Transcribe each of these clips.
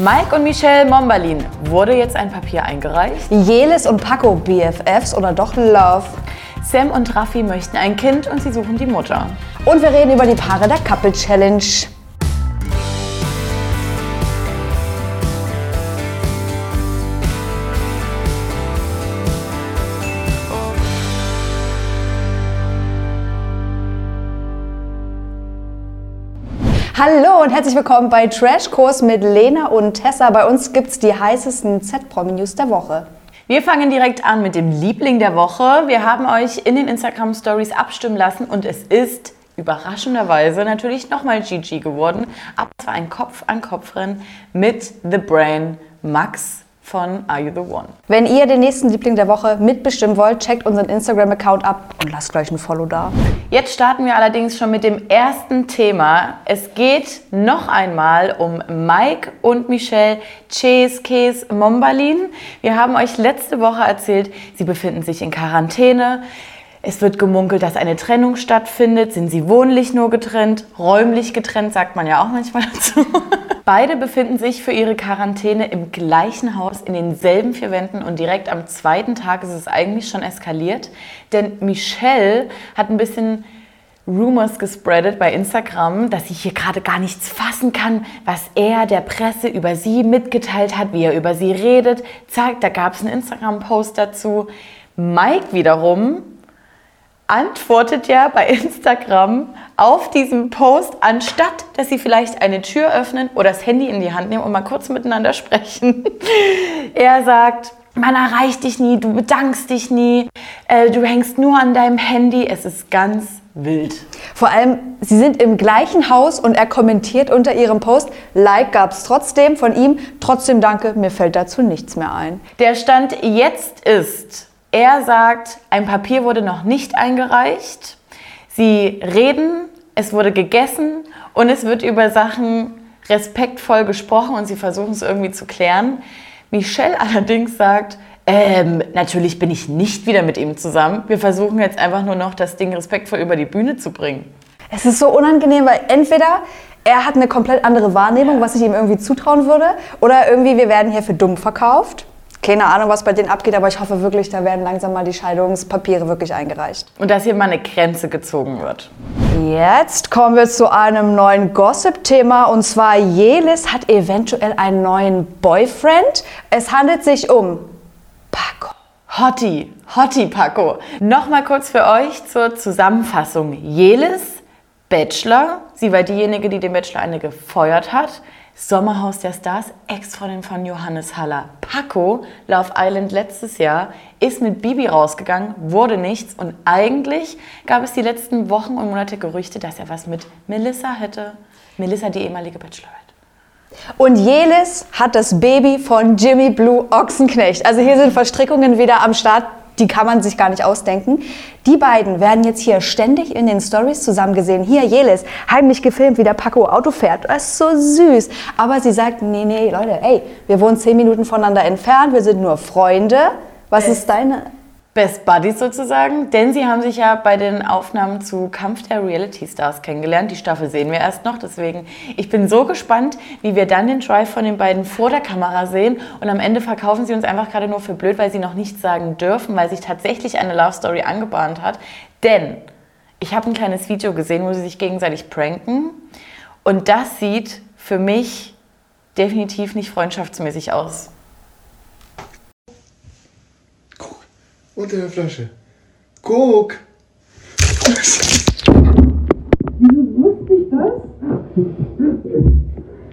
Mike und Michelle Mombalin. Wurde jetzt ein Papier eingereicht? Jelis und Paco BFFs oder doch Love? Sam und Raffi möchten ein Kind und sie suchen die Mutter. Und wir reden über die Paare der Couple Challenge. Hallo und herzlich willkommen bei Trashkurs mit Lena und Tessa. Bei uns gibt es die heißesten Z-Promi-News der Woche. Wir fangen direkt an mit dem Liebling der Woche. Wir haben euch in den Instagram Stories abstimmen lassen und es ist überraschenderweise natürlich nochmal Gigi geworden. Aber es war ein Kopf-an-Kopf-Rennen mit The Brain Max von Are You the One. Wenn ihr den nächsten Liebling der Woche mitbestimmen wollt, checkt unseren Instagram-Account ab und lasst gleich ein Follow da. Jetzt starten wir allerdings schon mit dem ersten Thema. Es geht noch einmal um Mike und Michelle Cheskes Mombalin. Wir haben euch letzte Woche erzählt, sie befinden sich in Quarantäne. Es wird gemunkelt, dass eine Trennung stattfindet. Sind sie wohnlich nur getrennt? Räumlich getrennt, sagt man ja auch manchmal dazu. Beide befinden sich für ihre Quarantäne im gleichen Haus, in denselben vier Wänden und direkt am zweiten Tag ist es eigentlich schon eskaliert. Denn Michelle hat ein bisschen Rumors gespreadet bei Instagram, dass sie hier gerade gar nichts fassen kann, was er der Presse über sie mitgeteilt hat, wie er über sie redet. Zack, da gab es einen Instagram-Post dazu. Mike wiederum antwortet ja bei Instagram auf diesen Post, anstatt dass sie vielleicht eine Tür öffnen oder das Handy in die Hand nehmen und mal kurz miteinander sprechen. er sagt, man erreicht dich nie, du bedankst dich nie, äh, du hängst nur an deinem Handy. Es ist ganz wild. Vor allem, sie sind im gleichen Haus und er kommentiert unter ihrem Post, Like gab es trotzdem von ihm, trotzdem danke, mir fällt dazu nichts mehr ein. Der Stand jetzt ist, er sagt, ein Papier wurde noch nicht eingereicht. Sie reden, es wurde gegessen und es wird über Sachen respektvoll gesprochen und sie versuchen es irgendwie zu klären. Michelle allerdings sagt, ähm, natürlich bin ich nicht wieder mit ihm zusammen. Wir versuchen jetzt einfach nur noch, das Ding respektvoll über die Bühne zu bringen. Es ist so unangenehm, weil entweder er hat eine komplett andere Wahrnehmung, was ich ihm irgendwie zutrauen würde, oder irgendwie wir werden hier für dumm verkauft keine Ahnung, was bei denen abgeht, aber ich hoffe wirklich, da werden langsam mal die Scheidungspapiere wirklich eingereicht. Und dass hier mal eine Grenze gezogen wird. Jetzt kommen wir zu einem neuen Gossip-Thema und zwar Jelis hat eventuell einen neuen Boyfriend. Es handelt sich um Paco. Hottie, Hottie Paco. Nochmal kurz für euch zur Zusammenfassung. Jelis, Bachelor, sie war diejenige, die den Bachelor eine gefeuert hat. Sommerhaus der Stars, Ex-Freundin von Johannes Haller. Paco, Love Island letztes Jahr, ist mit Bibi rausgegangen, wurde nichts und eigentlich gab es die letzten Wochen und Monate Gerüchte, dass er was mit Melissa hätte. Melissa, die ehemalige Bachelorette. Und Jelis hat das Baby von Jimmy Blue Ochsenknecht. Also hier sind Verstrickungen wieder am Start die kann man sich gar nicht ausdenken. Die beiden werden jetzt hier ständig in den Stories zusammen gesehen. Hier, Jelis, heimlich gefilmt, wie der Paco Auto fährt. Das ist so süß. Aber sie sagt, nee, nee, Leute, ey, wir wohnen zehn Minuten voneinander entfernt, wir sind nur Freunde. Was ist deine Best Buddies sozusagen, denn sie haben sich ja bei den Aufnahmen zu Kampf der Reality Stars kennengelernt. Die Staffel sehen wir erst noch, deswegen ich bin so gespannt, wie wir dann den Drive von den beiden vor der Kamera sehen und am Ende verkaufen sie uns einfach gerade nur für blöd, weil sie noch nichts sagen dürfen, weil sich tatsächlich eine Love Story angebahnt hat. Denn ich habe ein kleines Video gesehen, wo sie sich gegenseitig pranken und das sieht für mich definitiv nicht freundschaftsmäßig aus. Unter der Flasche. Guck! Wieso wusste ich das?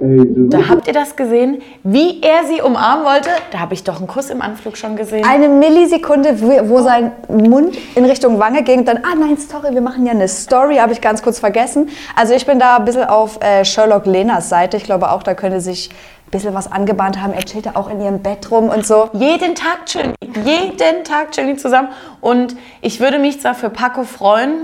da habt ihr das gesehen, wie er sie umarmen wollte. Da habe ich doch einen Kuss im Anflug schon gesehen. Eine Millisekunde, wo sein Mund in Richtung Wange ging. Und dann, ah nein, sorry, wir machen ja eine Story, habe ich ganz kurz vergessen. Also ich bin da ein bisschen auf äh, Sherlock Lenas Seite. Ich glaube auch, da könnte sich bisschen was angebahnt haben. Er chillte auch in ihrem Bett rum und so. Jeden Tag chillen jeden Tag chillen zusammen. Und ich würde mich zwar für Paco freuen,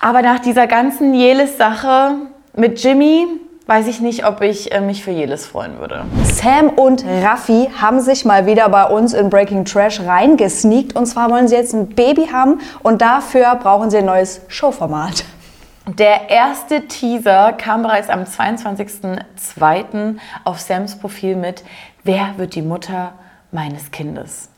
aber nach dieser ganzen Jelis-Sache mit Jimmy weiß ich nicht, ob ich äh, mich für Jelis freuen würde. Sam und Raffi haben sich mal wieder bei uns in Breaking Trash reingesneakt. Und zwar wollen sie jetzt ein Baby haben und dafür brauchen sie ein neues Showformat. Der erste Teaser kam bereits am 22.02. auf Sams Profil mit Wer wird die Mutter meines Kindes?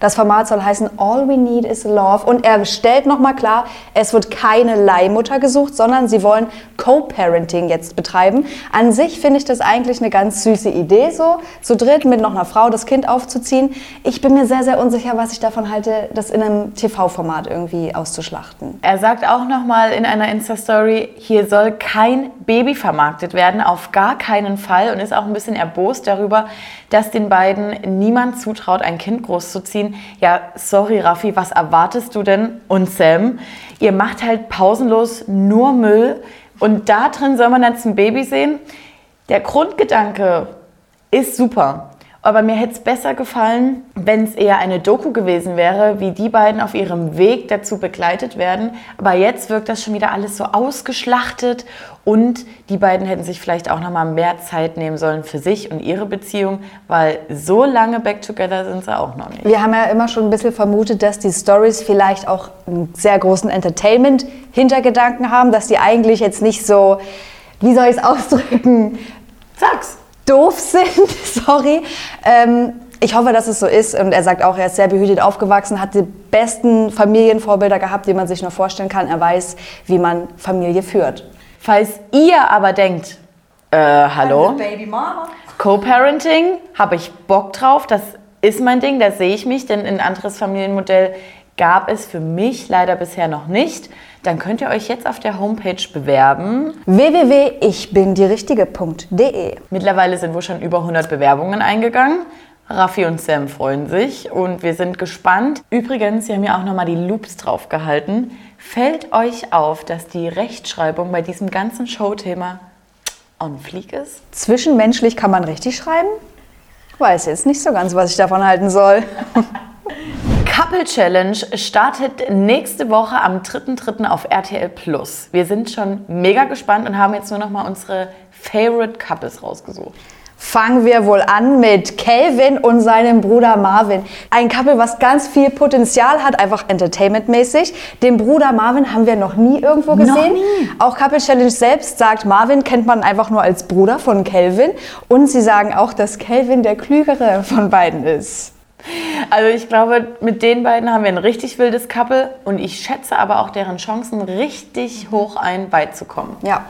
Das Format soll heißen All We Need is Love und er stellt nochmal klar, es wird keine Leihmutter gesucht, sondern sie wollen Co-Parenting jetzt betreiben. An sich finde ich das eigentlich eine ganz süße Idee, so zu dritt mit noch einer Frau das Kind aufzuziehen. Ich bin mir sehr, sehr unsicher, was ich davon halte, das in einem TV-Format irgendwie auszuschlachten. Er sagt auch nochmal in einer Insta-Story, hier soll kein Baby vermarktet werden, auf gar keinen Fall und ist auch ein bisschen erbost darüber, dass den beiden niemand zutraut, ein Kind großzuziehen. Ja, sorry Raffi, was erwartest du denn? Und Sam, ihr macht halt pausenlos nur Müll und da drin soll man jetzt ein Baby sehen. Der Grundgedanke ist super. Aber mir hätte es besser gefallen, wenn es eher eine Doku gewesen wäre, wie die beiden auf ihrem Weg dazu begleitet werden. Aber jetzt wirkt das schon wieder alles so ausgeschlachtet und die beiden hätten sich vielleicht auch noch mal mehr Zeit nehmen sollen für sich und ihre Beziehung, weil so lange back together sind sie auch noch nicht. Wir haben ja immer schon ein bisschen vermutet, dass die Stories vielleicht auch einen sehr großen Entertainment-Hintergedanken haben, dass die eigentlich jetzt nicht so, wie soll ich es ausdrücken? Sag's! Doof sind, sorry. Ähm, ich hoffe, dass es so ist. Und er sagt auch, er ist sehr behütet aufgewachsen, hat die besten Familienvorbilder gehabt, die man sich nur vorstellen kann. Er weiß, wie man Familie führt. Falls ihr aber denkt, äh, hallo. Co-Parenting, habe ich Bock drauf, das ist mein Ding, da sehe ich mich, denn ein anderes Familienmodell gab es für mich leider bisher noch nicht. Dann könnt ihr euch jetzt auf der Homepage bewerben. www.ichbindirichtige.de Mittlerweile sind wohl schon über 100 Bewerbungen eingegangen. Raffi und Sam freuen sich und wir sind gespannt. Übrigens, sie haben ja auch nochmal die Loops draufgehalten. Fällt euch auf, dass die Rechtschreibung bei diesem ganzen Showthema on fleek ist? Zwischenmenschlich kann man richtig schreiben? Weiß jetzt nicht so ganz, was ich davon halten soll. Couple Challenge startet nächste Woche am 3.3. auf RTL Plus. Wir sind schon mega gespannt und haben jetzt nur noch mal unsere Favorite Couples rausgesucht. Fangen wir wohl an mit Kelvin und seinem Bruder Marvin. Ein Couple, was ganz viel Potenzial hat, einfach entertainmentmäßig. Den Bruder Marvin haben wir noch nie irgendwo gesehen. Nie. Auch Couple Challenge selbst sagt, Marvin kennt man einfach nur als Bruder von Kelvin. Und sie sagen auch, dass Kelvin der klügere von beiden ist. Also ich glaube, mit den beiden haben wir ein richtig wildes Couple und ich schätze aber auch deren Chancen richtig hoch ein, weit zu kommen. Ja,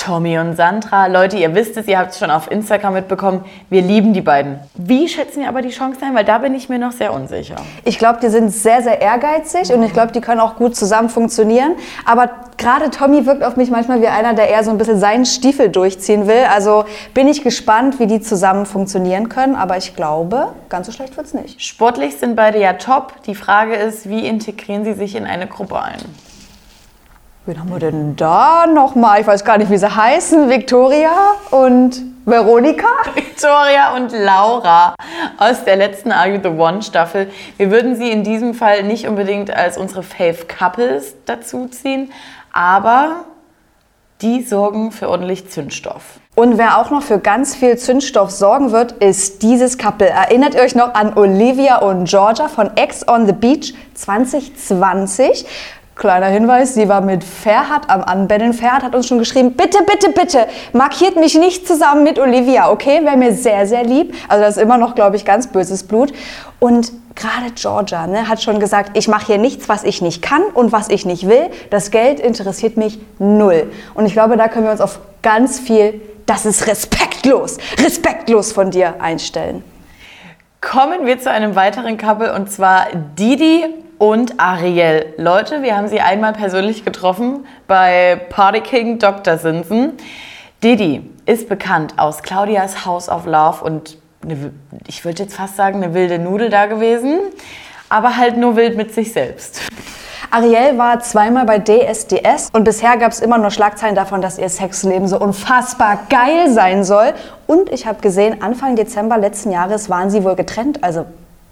Tommy und Sandra, Leute, ihr wisst es, ihr habt es schon auf Instagram mitbekommen, wir lieben die beiden. Wie schätzen ihr aber die Chancen ein? Weil da bin ich mir noch sehr unsicher. Ich glaube, die sind sehr, sehr ehrgeizig und ich glaube, die können auch gut zusammen funktionieren. Aber gerade Tommy wirkt auf mich manchmal wie einer, der eher so ein bisschen seinen Stiefel durchziehen will. Also bin ich gespannt, wie die zusammen funktionieren können. Aber ich glaube, ganz so schlecht wird es nicht. Sportlich sind beide ja top. Die Frage ist, wie integrieren sie sich in eine Gruppe ein? Wen haben wir denn da nochmal? Ich weiß gar nicht, wie sie heißen. Victoria und Veronika? Victoria und Laura aus der letzten Are You the One Staffel. Wir würden sie in diesem Fall nicht unbedingt als unsere Fave Couples dazuziehen, aber die sorgen für ordentlich Zündstoff. Und wer auch noch für ganz viel Zündstoff sorgen wird, ist dieses Couple. Erinnert ihr euch noch an Olivia und Georgia von Ex on the Beach 2020? Kleiner Hinweis, sie war mit Ferhat am Anbetteln. Ferhat hat uns schon geschrieben, bitte, bitte, bitte, markiert mich nicht zusammen mit Olivia, okay? Wäre mir sehr, sehr lieb. Also das ist immer noch, glaube ich, ganz böses Blut. Und gerade Georgia ne, hat schon gesagt, ich mache hier nichts, was ich nicht kann und was ich nicht will. Das Geld interessiert mich null. Und ich glaube, da können wir uns auf ganz viel, das ist respektlos, respektlos von dir einstellen. Kommen wir zu einem weiteren Couple und zwar Didi und Ariel. Leute, wir haben sie einmal persönlich getroffen bei Party King Dr. Sinsen. Didi ist bekannt aus Claudias House of Love und eine, ich würde jetzt fast sagen, eine wilde Nudel da gewesen, aber halt nur wild mit sich selbst. Ariel war zweimal bei DSDS und bisher gab es immer nur Schlagzeilen davon, dass ihr Sexleben so unfassbar geil sein soll. Und ich habe gesehen, Anfang Dezember letzten Jahres waren sie wohl getrennt. Also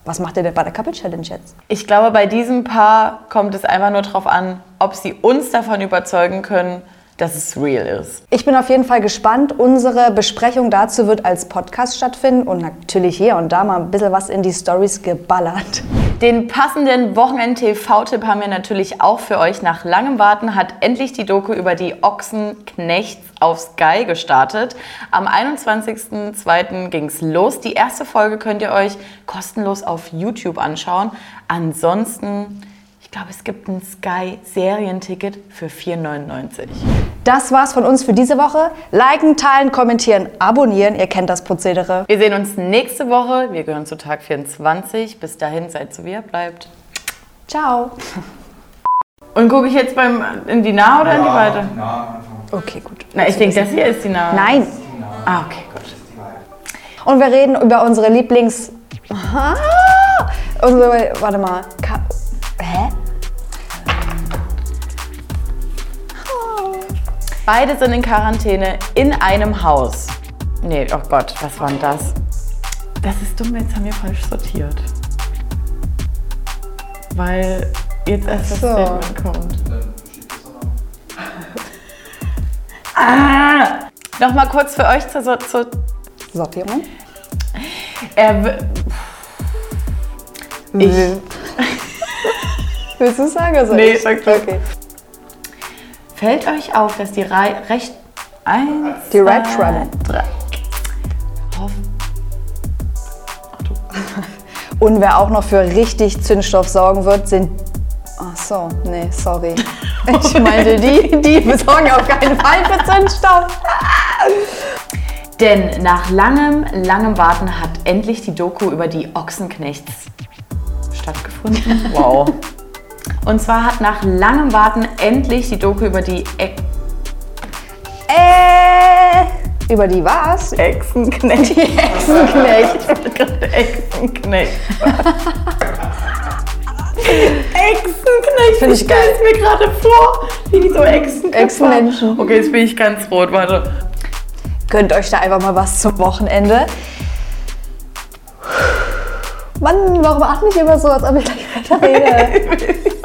was macht ihr denn bei der Couple Challenge jetzt? Ich glaube, bei diesem Paar kommt es einfach nur darauf an, ob sie uns davon überzeugen können, dass es real ist. Ich bin auf jeden Fall gespannt. Unsere Besprechung dazu wird als Podcast stattfinden und natürlich hier und da mal ein bisschen was in die Stories geballert. Den passenden Wochenend-TV-Tipp haben wir natürlich auch für euch. Nach langem Warten hat endlich die Doku über die Ochsenknechts auf Sky gestartet. Am 21.02. ging es los. Die erste Folge könnt ihr euch kostenlos auf YouTube anschauen. Ansonsten, ich glaube, es gibt ein Sky-Serienticket für 4,99. Das war's von uns für diese Woche. Liken, teilen, kommentieren, abonnieren. Ihr kennt das Prozedere. Wir sehen uns nächste Woche. Wir gehören zu Tag 24. Bis dahin seid so wie ihr bleibt. Ciao. Und gucke ich jetzt beim, in die Nahe oder in die Weite? Okay, gut. Na, ich denke, das hier ist die Nahe. Nein. Ah, okay, gut. Und wir reden über unsere Lieblings... Aha. Unsere, warte mal. Ka Hä? Beide sind in Quarantäne in einem Haus. Nee, oh Gott, was war denn das? Das ist dumm, jetzt haben wir falsch sortiert. Weil jetzt erst das So. Statement kommt. Ah! Nochmal kurz für euch zur, zur, zur Sortierung. er, Ich. Willst du sagen? soll Nee, ich? sag du. Okay. Fällt euch auf, dass die Reihe recht. Eins, Die Red Trouble. drei. Und wer auch noch für richtig Zündstoff sorgen wird, sind. Ach so, nee, sorry. Ich meinte die, die besorgen auf keinen Fall für Zündstoff. Denn nach langem, langem Warten hat endlich die Doku über die Ochsenknechts stattgefunden. Wow. Und zwar hat nach langem Warten endlich die Doku über die e Äh, über die was? Echsenknecht. Die Hexenknecht. Echsenknecht. Echsenknecht. Find ich geil. stell's mir gerade vor, wie die so Echsenköpfe Echsenmenschen. Okay, jetzt bin ich ganz rot, warte. Gönnt euch da einfach mal was zum Wochenende. Mann, warum atme ich immer so, als ob ich gleich weiter rede?